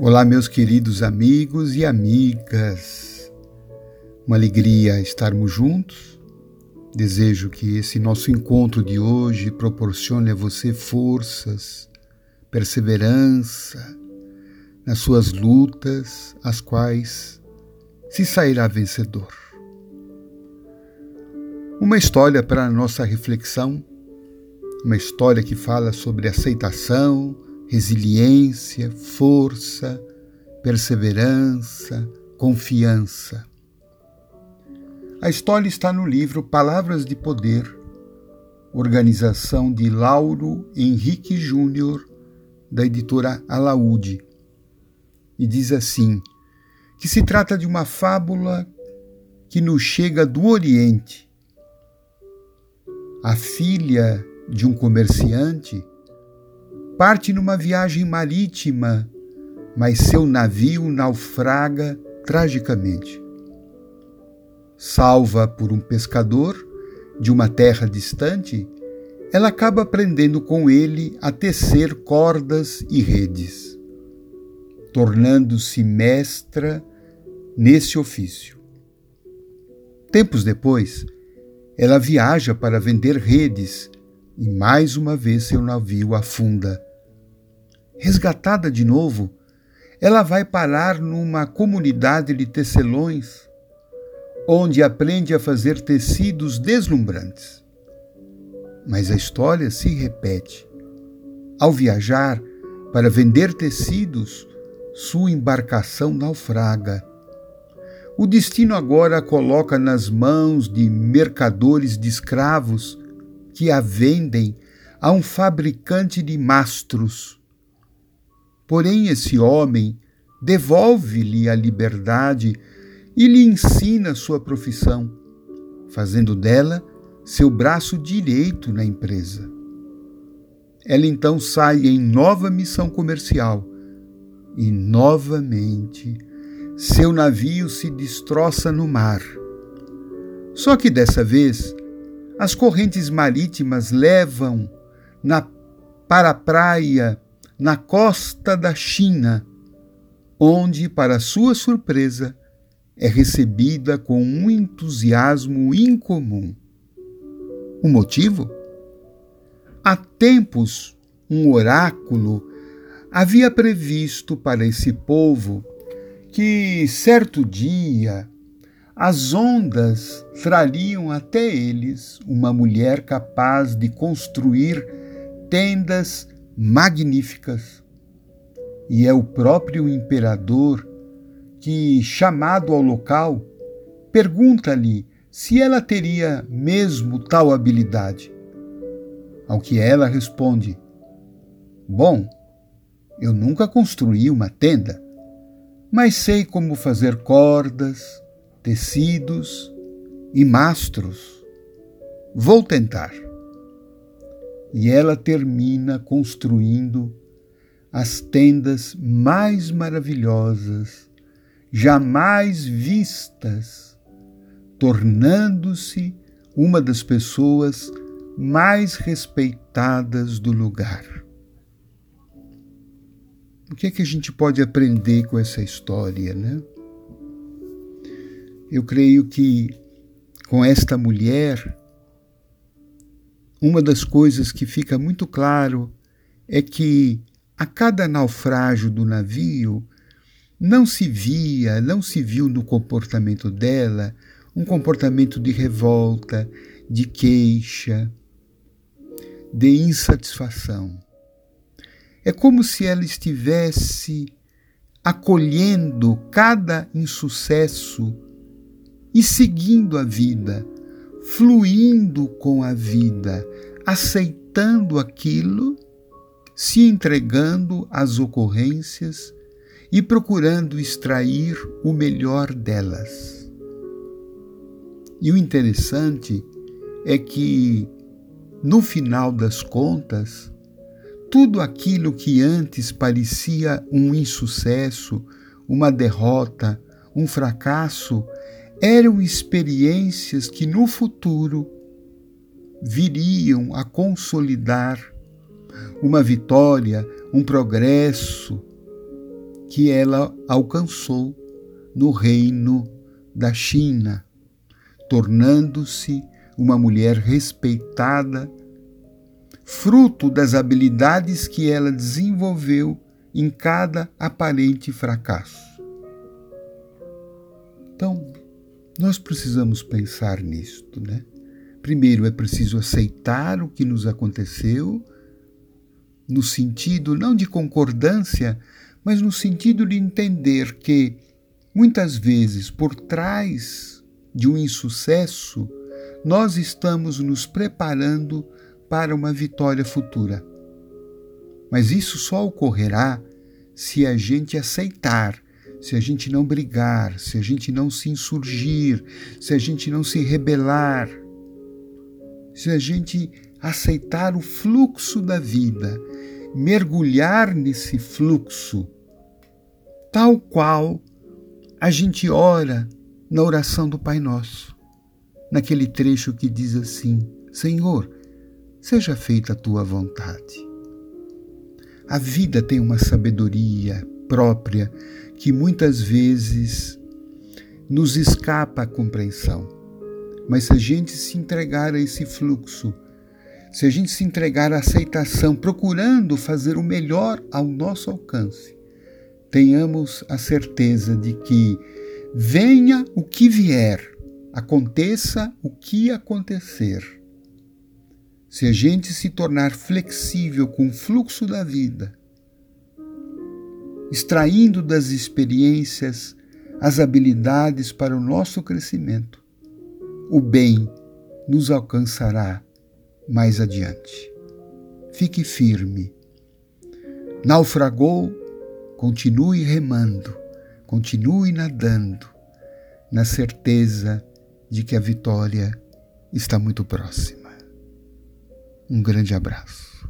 Olá, meus queridos amigos e amigas. Uma alegria estarmos juntos. Desejo que esse nosso encontro de hoje proporcione a você forças, perseverança nas suas lutas, as quais se sairá vencedor. Uma história para a nossa reflexão, uma história que fala sobre aceitação, resiliência, força, perseverança, confiança. A história está no livro Palavras de Poder, organização de Lauro Henrique Júnior, da editora Alaúde. E diz assim: que se trata de uma fábula que nos chega do Oriente. A filha de um comerciante parte numa viagem marítima, mas seu navio naufraga tragicamente. Salva por um pescador de uma terra distante, ela acaba aprendendo com ele a tecer cordas e redes, tornando-se mestra nesse ofício. Tempos depois, ela viaja para vender redes e mais uma vez seu navio afunda. Resgatada de novo, ela vai parar numa comunidade de tecelões, onde aprende a fazer tecidos deslumbrantes. Mas a história se repete. Ao viajar para vender tecidos, sua embarcação naufraga. O destino agora a coloca nas mãos de mercadores de escravos que a vendem a um fabricante de mastros. Porém, esse homem devolve-lhe a liberdade e lhe ensina sua profissão, fazendo dela seu braço direito na empresa. Ela então sai em nova missão comercial e novamente seu navio se destroça no mar. Só que dessa vez as correntes marítimas levam na, para a praia na costa da China, onde, para sua surpresa, é recebida com um entusiasmo incomum. O motivo? Há tempos, um oráculo havia previsto para esse povo que certo dia as ondas trariam até eles uma mulher capaz de construir tendas magníficas. E é o próprio imperador que, chamado ao local, pergunta-lhe se ela teria mesmo tal habilidade. Ao que ela responde: Bom, eu nunca construí uma tenda, mas sei como fazer cordas, tecidos e mastros. Vou tentar. E ela termina construindo as tendas mais maravilhosas jamais vistas, tornando-se uma das pessoas mais respeitadas do lugar. O que é que a gente pode aprender com essa história, né? Eu creio que com esta mulher, uma das coisas que fica muito claro é que a cada naufrágio do navio não se via, não se viu no comportamento dela um comportamento de revolta, de queixa, de insatisfação. É como se ela estivesse acolhendo cada insucesso e seguindo a vida, fluindo com a vida, aceitando aquilo, se entregando às ocorrências e procurando extrair o melhor delas. E o interessante é que, no final das contas, tudo aquilo que antes parecia um insucesso, uma derrota, um fracasso, eram experiências que no futuro viriam a consolidar uma vitória, um progresso que ela alcançou no reino da China, tornando-se uma mulher respeitada, fruto das habilidades que ela desenvolveu em cada aparente fracasso. Então, nós precisamos pensar nisto, né? Primeiro é preciso aceitar o que nos aconteceu, no sentido não de concordância, mas no sentido de entender que muitas vezes por trás de um insucesso, nós estamos nos preparando para uma vitória futura. Mas isso só ocorrerá se a gente aceitar, se a gente não brigar, se a gente não se insurgir, se a gente não se rebelar se a gente aceitar o fluxo da vida, mergulhar nesse fluxo, tal qual a gente ora na oração do Pai Nosso, naquele trecho que diz assim: Senhor, seja feita a tua vontade. A vida tem uma sabedoria própria que muitas vezes nos escapa à compreensão. Mas se a gente se entregar a esse fluxo, se a gente se entregar à aceitação, procurando fazer o melhor ao nosso alcance, tenhamos a certeza de que venha o que vier, aconteça o que acontecer. Se a gente se tornar flexível com o fluxo da vida, extraindo das experiências as habilidades para o nosso crescimento, o bem nos alcançará mais adiante. Fique firme. Naufragou, continue remando, continue nadando, na certeza de que a vitória está muito próxima. Um grande abraço.